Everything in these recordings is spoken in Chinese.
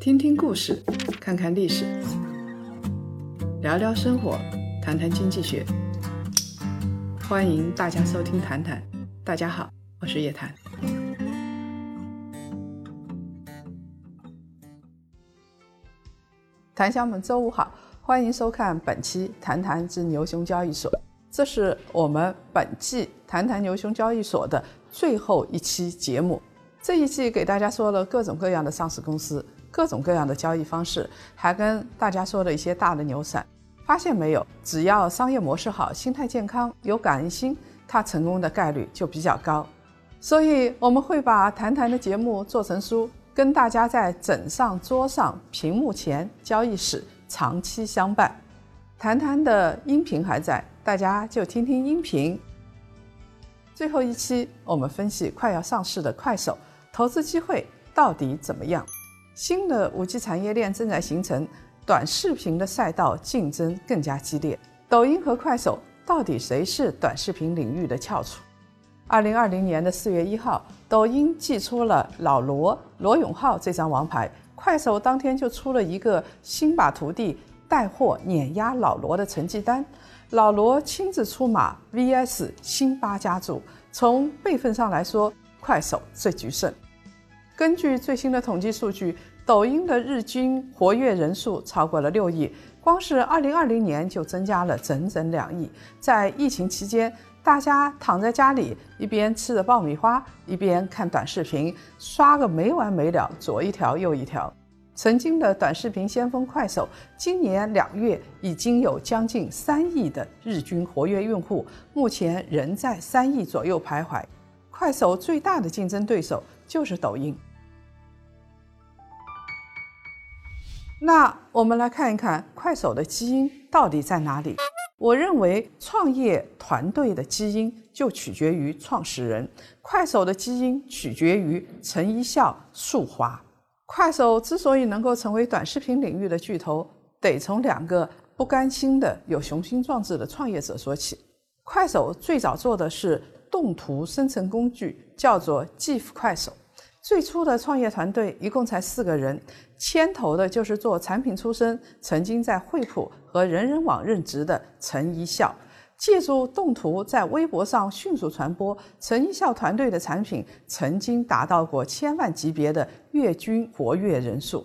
听听故事，看看历史，聊聊生活，谈谈经济学。欢迎大家收听《谈谈》，大家好，我是叶檀。檀香们，周五好，欢迎收看本期《谈谈之牛熊交易所》，这是我们本季《谈谈牛熊交易所》的最后一期节目。这一季给大家说了各种各样的上市公司。各种各样的交易方式，还跟大家说了一些大的牛散，发现没有？只要商业模式好，心态健康，有感恩心，它成功的概率就比较高。所以我们会把谈谈的节目做成书，跟大家在枕上、桌上、屏幕前、交易室长期相伴。谈谈的音频还在，大家就听听音频。最后一期我们分析快要上市的快手，投资机会到底怎么样？新的五 G 产业链正在形成，短视频的赛道竞争更加激烈。抖音和快手到底谁是短视频领域的翘楚？二零二零年的四月一号，抖音祭出了老罗罗永浩这张王牌，快手当天就出了一个新把徒弟带货碾压老罗的成绩单，老罗亲自出马 VS 辛巴家族。从辈分上来说，快手最局胜。根据最新的统计数据，抖音的日均活跃人数超过了六亿，光是二零二零年就增加了整整两亿。在疫情期间，大家躺在家里，一边吃着爆米花，一边看短视频，刷个没完没了，左一条右一条。曾经的短视频先锋快手，今年两月已经有将近三亿的日均活跃用户，目前仍在三亿左右徘徊。快手最大的竞争对手就是抖音。那我们来看一看快手的基因到底在哪里？我认为创业团队的基因就取决于创始人，快手的基因取决于陈一笑、束华。快手之所以能够成为短视频领域的巨头，得从两个不甘心的有雄心壮志的创业者说起。快手最早做的是动图生成工具，叫做 GIF 快手。最初的创业团队一共才四个人，牵头的就是做产品出身、曾经在惠普和人人网任职的陈一笑。借助动图在微博上迅速传播，陈一笑团队的产品曾经达到过千万级别的月均活跃人数。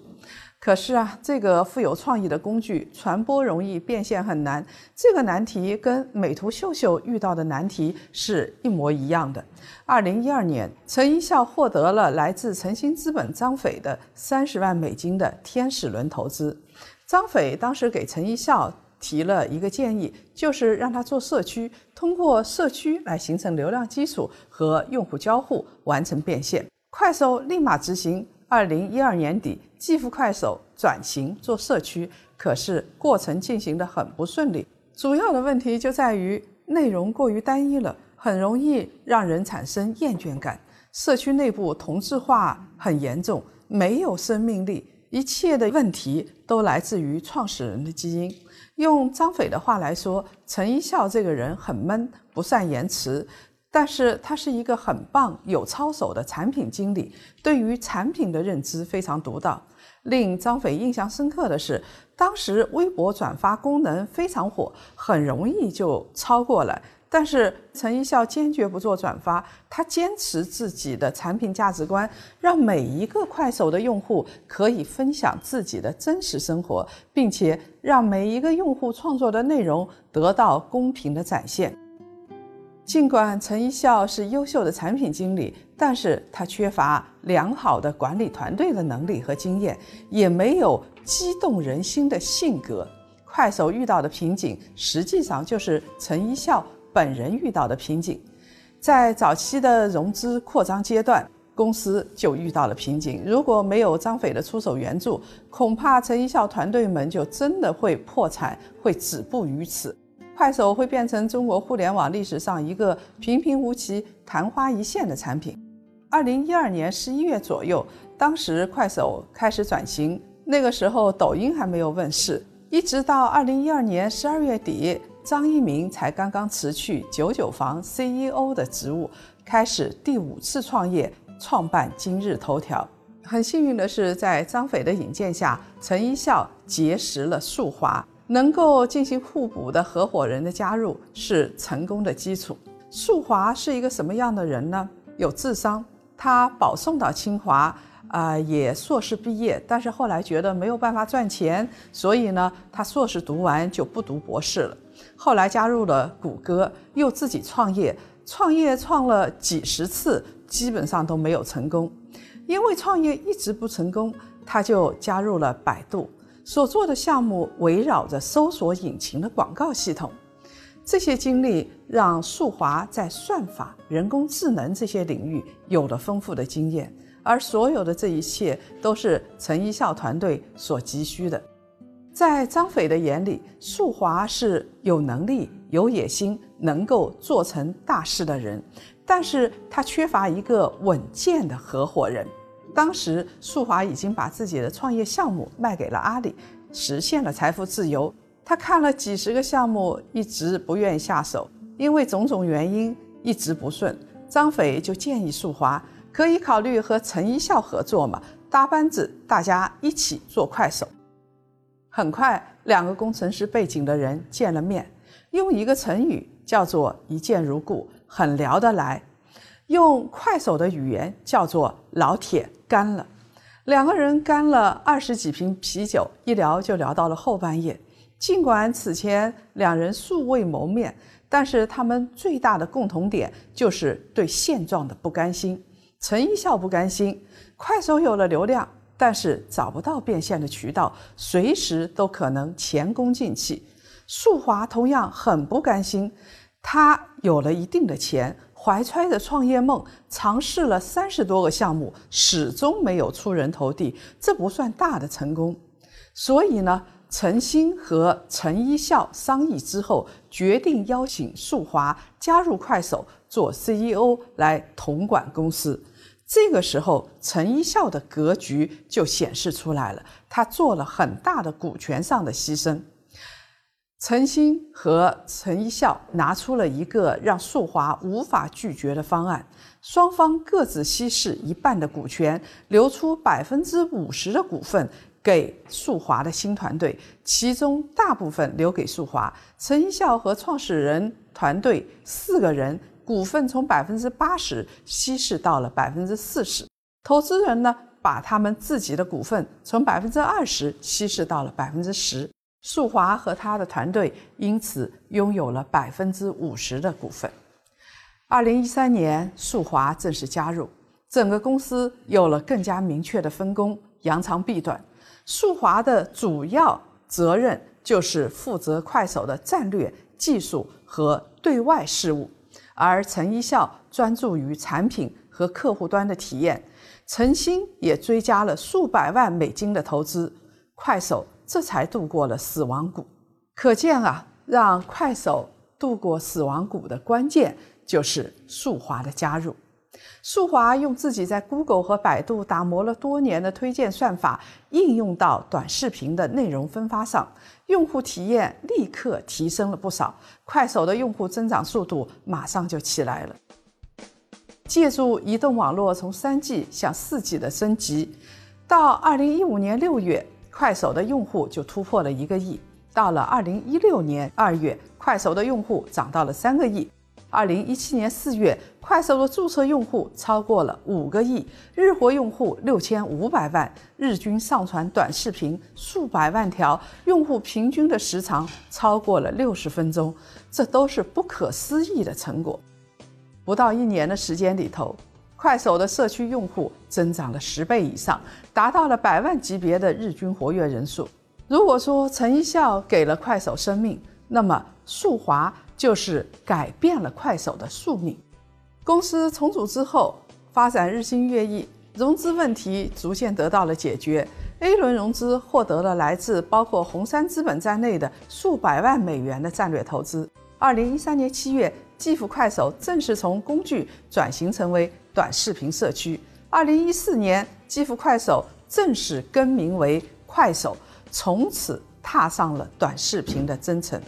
可是啊，这个富有创意的工具传播容易，变现很难。这个难题跟美图秀秀遇到的难题是一模一样的。二零一二年，陈一笑获得了来自诚兴资本张斐的三十万美金的天使轮投资。张斐当时给陈一笑提了一个建议，就是让他做社区，通过社区来形成流量基础和用户交互，完成变现。快手立马执行。二零一二年底，继父快手转型做社区，可是过程进行的很不顺利。主要的问题就在于内容过于单一了，很容易让人产生厌倦感。社区内部同质化很严重，没有生命力。一切的问题都来自于创始人的基因。用张斐的话来说，陈一笑这个人很闷，不善言辞。但是他是一个很棒、有操守的产品经理，对于产品的认知非常独到。令张斐印象深刻的是，当时微博转发功能非常火，很容易就超过了。但是陈一笑坚决不做转发，他坚持自己的产品价值观，让每一个快手的用户可以分享自己的真实生活，并且让每一个用户创作的内容得到公平的展现。尽管陈一笑是优秀的产品经理，但是他缺乏良好的管理团队的能力和经验，也没有激动人心的性格。快手遇到的瓶颈，实际上就是陈一笑本人遇到的瓶颈。在早期的融资扩张阶段，公司就遇到了瓶颈。如果没有张斐的出手援助，恐怕陈一笑团队们就真的会破产，会止步于此。快手会变成中国互联网历史上一个平平无奇、昙花一现的产品。二零一二年十一月左右，当时快手开始转型，那个时候抖音还没有问世。一直到二零一二年十二月底，张一鸣才刚刚辞去九九房 CEO 的职务，开始第五次创业，创办今日头条。很幸运的是，在张斐的引荐下，陈一笑结识了树华，能够进行互补的合伙人的加入是成功的基础。树华是一个什么样的人呢？有智商，他保送到清华。啊，也硕士毕业，但是后来觉得没有办法赚钱，所以呢，他硕士读完就不读博士了。后来加入了谷歌，又自己创业，创业创了几十次，基本上都没有成功。因为创业一直不成功，他就加入了百度，所做的项目围绕着搜索引擎的广告系统。这些经历让树华在算法、人工智能这些领域有了丰富的经验。而所有的这一切都是陈一笑团队所急需的。在张斐的眼里，树华是有能力、有野心、能够做成大事的人，但是他缺乏一个稳健的合伙人。当时，素华已经把自己的创业项目卖给了阿里，实现了财富自由。他看了几十个项目，一直不愿下手，因为种种原因一直不顺。张斐就建议素华。可以考虑和陈一笑合作嘛？搭班子，大家一起做快手。很快，两个工程师背景的人见了面，用一个成语叫做“一见如故”，很聊得来；用快手的语言叫做“老铁干了”。两个人干了二十几瓶啤酒，一聊就聊到了后半夜。尽管此前两人素未谋面，但是他们最大的共同点就是对现状的不甘心。陈一笑不甘心，快手有了流量，但是找不到变现的渠道，随时都可能前功尽弃。树华同样很不甘心，他有了一定的钱，怀揣着创业梦，尝试了三十多个项目，始终没有出人头地，这不算大的成功。所以呢，陈星和陈一笑商议之后，决定邀请树华加入快手做 CEO 来统管公司。这个时候，陈一笑的格局就显示出来了。他做了很大的股权上的牺牲。陈星和陈一笑拿出了一个让树华无法拒绝的方案：双方各自稀释一半的股权，留出百分之五十的股份给树华的新团队，其中大部分留给树华。陈一笑和创始人团队四个人。股份从百分之八十稀释到了百分之四十，投资人呢把他们自己的股份从百分之二十稀释到了百分之十，树华和他的团队因此拥有了百分之五十的股份。二零一三年，树华正式加入，整个公司有了更加明确的分工，扬长避短。树华的主要责任就是负责快手的战略、技术和对外事务。而陈一笑专注于产品和客户端的体验，陈星也追加了数百万美金的投资，快手这才度过了死亡谷。可见啊，让快手度过死亡谷的关键就是速华的加入。速华用自己在 Google 和百度打磨了多年的推荐算法，应用到短视频的内容分发上。用户体验立刻提升了不少，快手的用户增长速度马上就起来了。借助移动网络从三 G 向四 G 的升级，到二零一五年六月，快手的用户就突破了一个亿。到了二零一六年二月，快手的用户涨到了三个亿。二零一七年四月，快手的注册用户超过了五个亿，日活用户六千五百万，日均上传短视频数百万条，用户平均的时长超过了六十分钟，这都是不可思议的成果。不到一年的时间里头，快手的社区用户增长了十倍以上，达到了百万级别的日均活跃人数。如果说陈一笑给了快手生命，那么树华。就是改变了快手的宿命。公司重组之后，发展日新月异，融资问题逐渐得到了解决。A 轮融资获得了来自包括红杉资本在内的数百万美元的战略投资。二零一三年七月，继父快手正式从工具转型成为短视频社区。二零一四年，继父快手正式更名为快手，从此踏上了短视频的征程。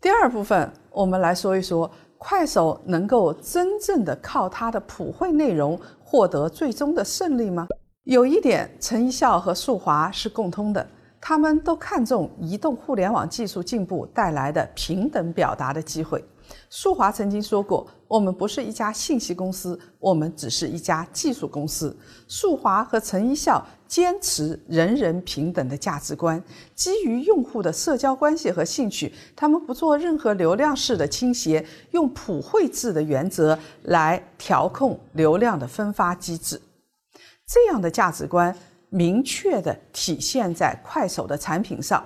第二部分，我们来说一说快手能够真正的靠它的普惠内容获得最终的胜利吗？有一点，陈一笑和速滑是共通的，他们都看重移动互联网技术进步带来的平等表达的机会。速华曾经说过：“我们不是一家信息公司，我们只是一家技术公司。”速华和陈一笑坚持人人平等的价值观，基于用户的社交关系和兴趣，他们不做任何流量式的倾斜，用普惠制的原则来调控流量的分发机制。这样的价值观明确地体现在快手的产品上。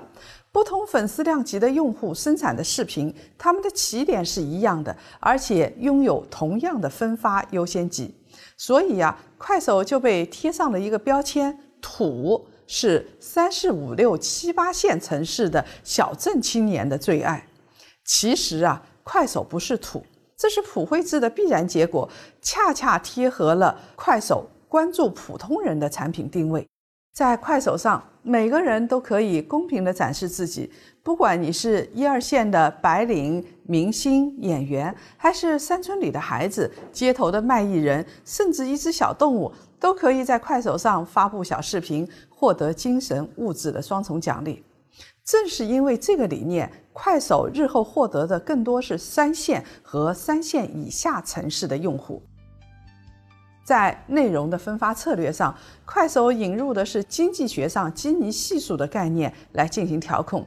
不同粉丝量级的用户生产的视频，他们的起点是一样的，而且拥有同样的分发优先级。所以呀，快手就被贴上了一个标签：土是三四五六七八线城市的小镇青年的最爱。其实啊，快手不是土，这是普惠制的必然结果，恰恰贴合了快手。关注普通人的产品定位，在快手上，每个人都可以公平地展示自己。不管你是一二线的白领、明星、演员，还是山村里的孩子、街头的卖艺人，甚至一只小动物，都可以在快手上发布小视频，获得精神物质的双重奖励。正是因为这个理念，快手日后获得的更多是三线和三线以下城市的用户。在内容的分发策略上，快手引入的是经济学上基尼系数的概念来进行调控。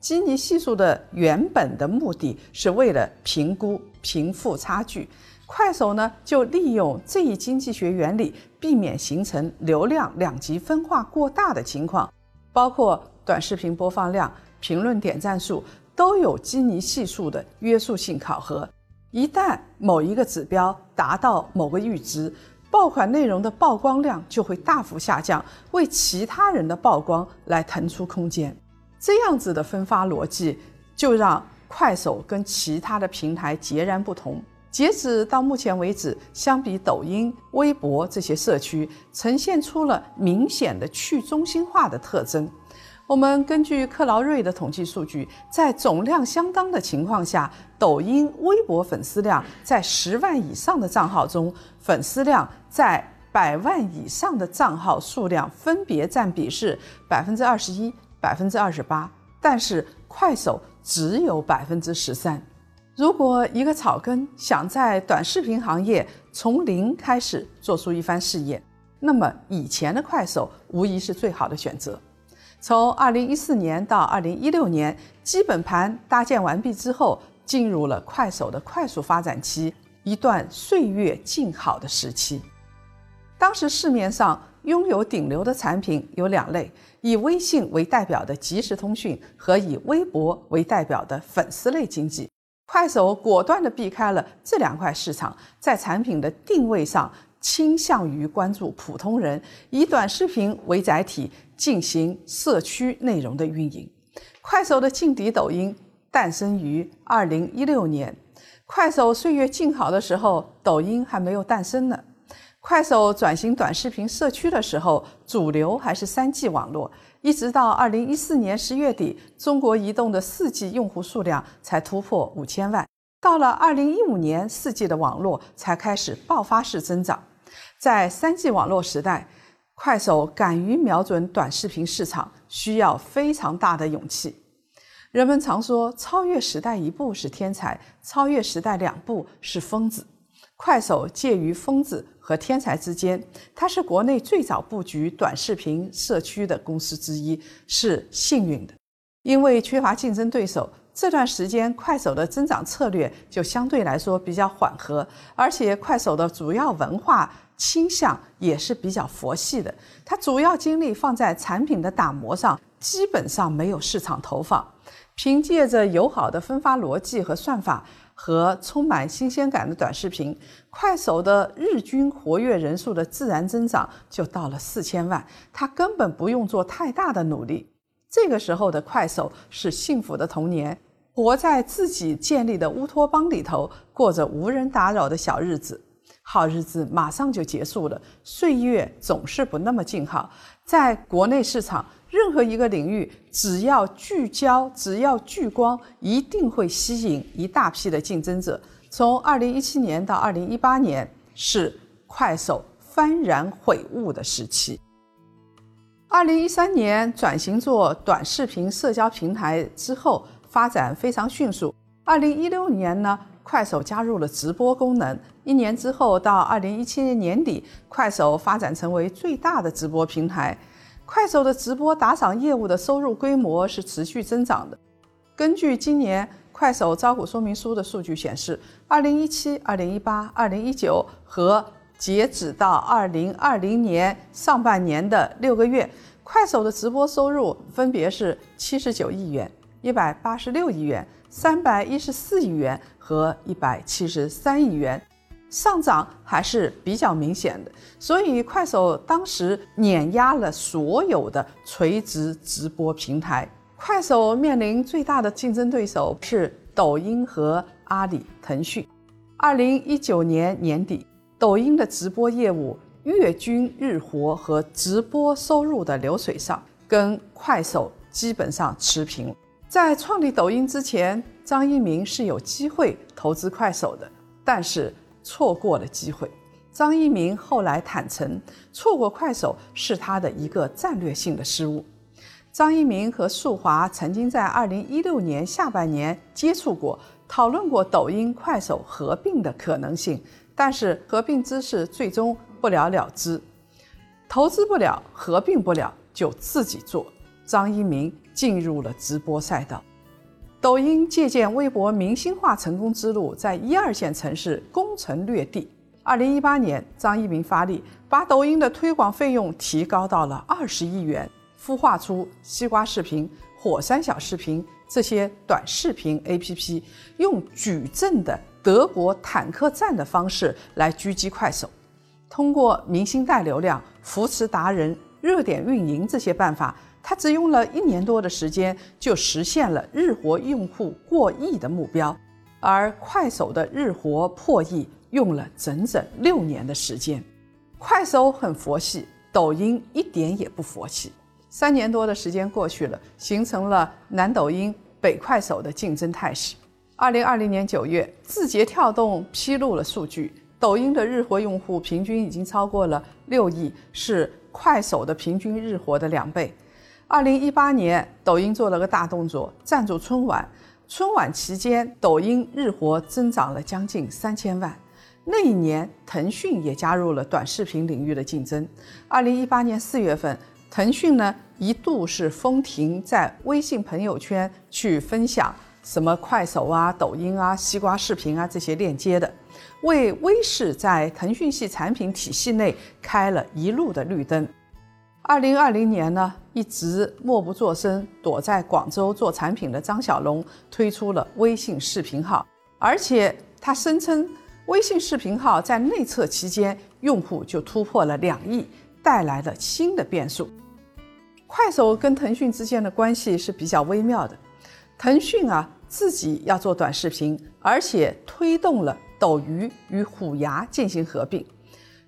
基尼系数的原本的目的是为了评估贫富差距，快手呢就利用这一经济学原理，避免形成流量两极分化过大的情况。包括短视频播放量、评论点赞数都有基尼系数的约束性考核。一旦某一个指标达到某个阈值，爆款内容的曝光量就会大幅下降，为其他人的曝光来腾出空间。这样子的分发逻辑，就让快手跟其他的平台截然不同。截止到目前为止，相比抖音、微博这些社区，呈现出了明显的去中心化的特征。我们根据克劳瑞的统计数据，在总量相当的情况下，抖音、微博粉丝量在十万以上的账号中，粉丝量在百万以上的账号数量分别占比是百分之二十一、百分之二十八，但是快手只有百分之十三。如果一个草根想在短视频行业从零开始做出一番事业，那么以前的快手无疑是最好的选择。从二零一四年到二零一六年，基本盘搭建完毕之后，进入了快手的快速发展期，一段岁月静好的时期。当时市面上拥有顶流的产品有两类：以微信为代表的即时通讯和以微博为代表的粉丝类经济。快手果断地避开了这两块市场，在产品的定位上倾向于关注普通人，以短视频为载体。进行社区内容的运营。快手的劲敌抖音诞生于二零一六年，快手岁月静好的时候，抖音还没有诞生呢。快手转型短视频社区的时候，主流还是三 G 网络，一直到二零一四年十月底，中国移动的四 G 用户数量才突破五千万。到了二零一五年，四 G 的网络才开始爆发式增长。在三 G 网络时代。快手敢于瞄准短视频市场，需要非常大的勇气。人们常说，超越时代一步是天才，超越时代两步是疯子。快手介于疯子和天才之间，它是国内最早布局短视频社区的公司之一，是幸运的。因为缺乏竞争对手，这段时间快手的增长策略就相对来说比较缓和，而且快手的主要文化。倾向也是比较佛系的，它主要精力放在产品的打磨上，基本上没有市场投放。凭借着友好的分发逻辑和算法，和充满新鲜感的短视频，快手的日均活跃人数的自然增长就到了四千万，它根本不用做太大的努力。这个时候的快手是幸福的童年，活在自己建立的乌托邦里头，过着无人打扰的小日子。好日子马上就结束了，岁月总是不那么静好。在国内市场，任何一个领域，只要聚焦，只要聚光，一定会吸引一大批的竞争者。从二零一七年到二零一八年是快手幡然悔悟的时期。二零一三年转型做短视频社交平台之后，发展非常迅速。二零一六年呢，快手加入了直播功能。一年之后，到二零一七年年底，快手发展成为最大的直播平台。快手的直播打赏业务的收入规模是持续增长的。根据今年快手招股说明书的数据显示，二零一七、二零一八、二零一九和截止到二零二零年上半年的六个月，快手的直播收入分别是七十九亿元、一百八十六亿元、三百一十四亿元和一百七十三亿元，上涨还是比较明显的。所以，快手当时碾压了所有的垂直直播平台。快手面临最大的竞争对手是抖音和阿里、腾讯。二零一九年年底。抖音的直播业务月均日活和直播收入的流水上，跟快手基本上持平。在创立抖音之前，张一鸣是有机会投资快手的，但是错过了机会。张一鸣后来坦诚，错过快手是他的一个战略性的失误。张一鸣和束华曾经在二零一六年下半年接触过，讨论过抖音、快手合并的可能性。但是合并之事最终不了了之，投资不了，合并不了，就自己做。张一鸣进入了直播赛道，抖音借鉴微博明星化成功之路，在一二线城市攻城略地。二零一八年，张一鸣发力，把抖音的推广费用提高到了二十亿元，孵化出西瓜视频、火山小视频这些短视频 APP，用矩阵的。德国坦克战的方式来狙击快手，通过明星带流量、扶持达人、热点运营这些办法，他只用了一年多的时间就实现了日活用户过亿的目标，而快手的日活破亿用了整整六年的时间。快手很佛系，抖音一点也不佛系。三年多的时间过去了，形成了南抖音、北快手的竞争态势。二零二零年九月，字节跳动披露了数据，抖音的日活用户平均已经超过了六亿，是快手的平均日活的两倍。二零一八年，抖音做了个大动作，赞助春晚。春晚期间，抖音日活增长了将近三千万。那一年，腾讯也加入了短视频领域的竞争。二零一八年四月份，腾讯呢一度是封停在微信朋友圈去分享。什么快手啊、抖音啊、西瓜视频啊这些链接的，为微视在腾讯系产品体系内开了一路的绿灯。二零二零年呢，一直默不作声躲在广州做产品的张小龙推出了微信视频号，而且他声称微信视频号在内测期间用户就突破了两亿，带来了新的变数。快手跟腾讯之间的关系是比较微妙的。腾讯啊，自己要做短视频，而且推动了斗鱼与虎牙进行合并。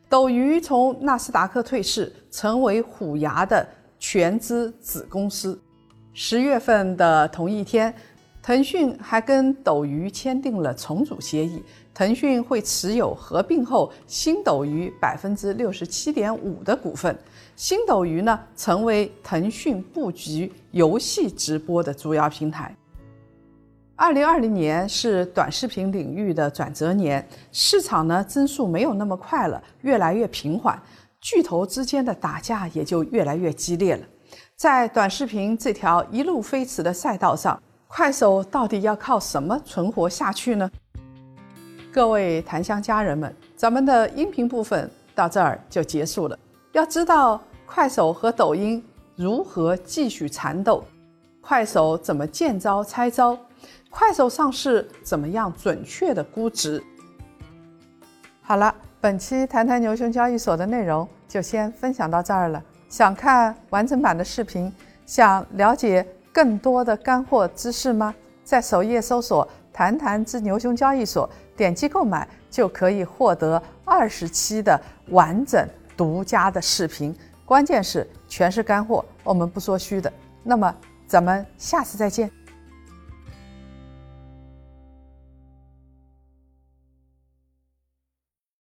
斗鱼从纳斯达克退市，成为虎牙的全资子公司。十月份的同一天，腾讯还跟斗鱼签订了重组协议，腾讯会持有合并后新斗鱼百分之六十七点五的股份。新斗鱼呢，成为腾讯布局游戏直播的主要平台。二零二零年是短视频领域的转折年，市场呢增速没有那么快了，越来越平缓，巨头之间的打架也就越来越激烈了。在短视频这条一路飞驰的赛道上，快手到底要靠什么存活下去呢？各位檀香家人们，咱们的音频部分到这儿就结束了。要知道快手和抖音如何继续缠斗，快手怎么见招拆招，快手上市怎么样准确的估值。好了，本期谈谈牛熊交易所的内容就先分享到这儿了。想看完整版的视频，想了解更多的干货知识吗？在首页搜索“谈谈之牛熊交易所”，点击购买就可以获得二十期的完整。独家的视频，关键是全是干货，我们不说虚的。那么，咱们下次再见。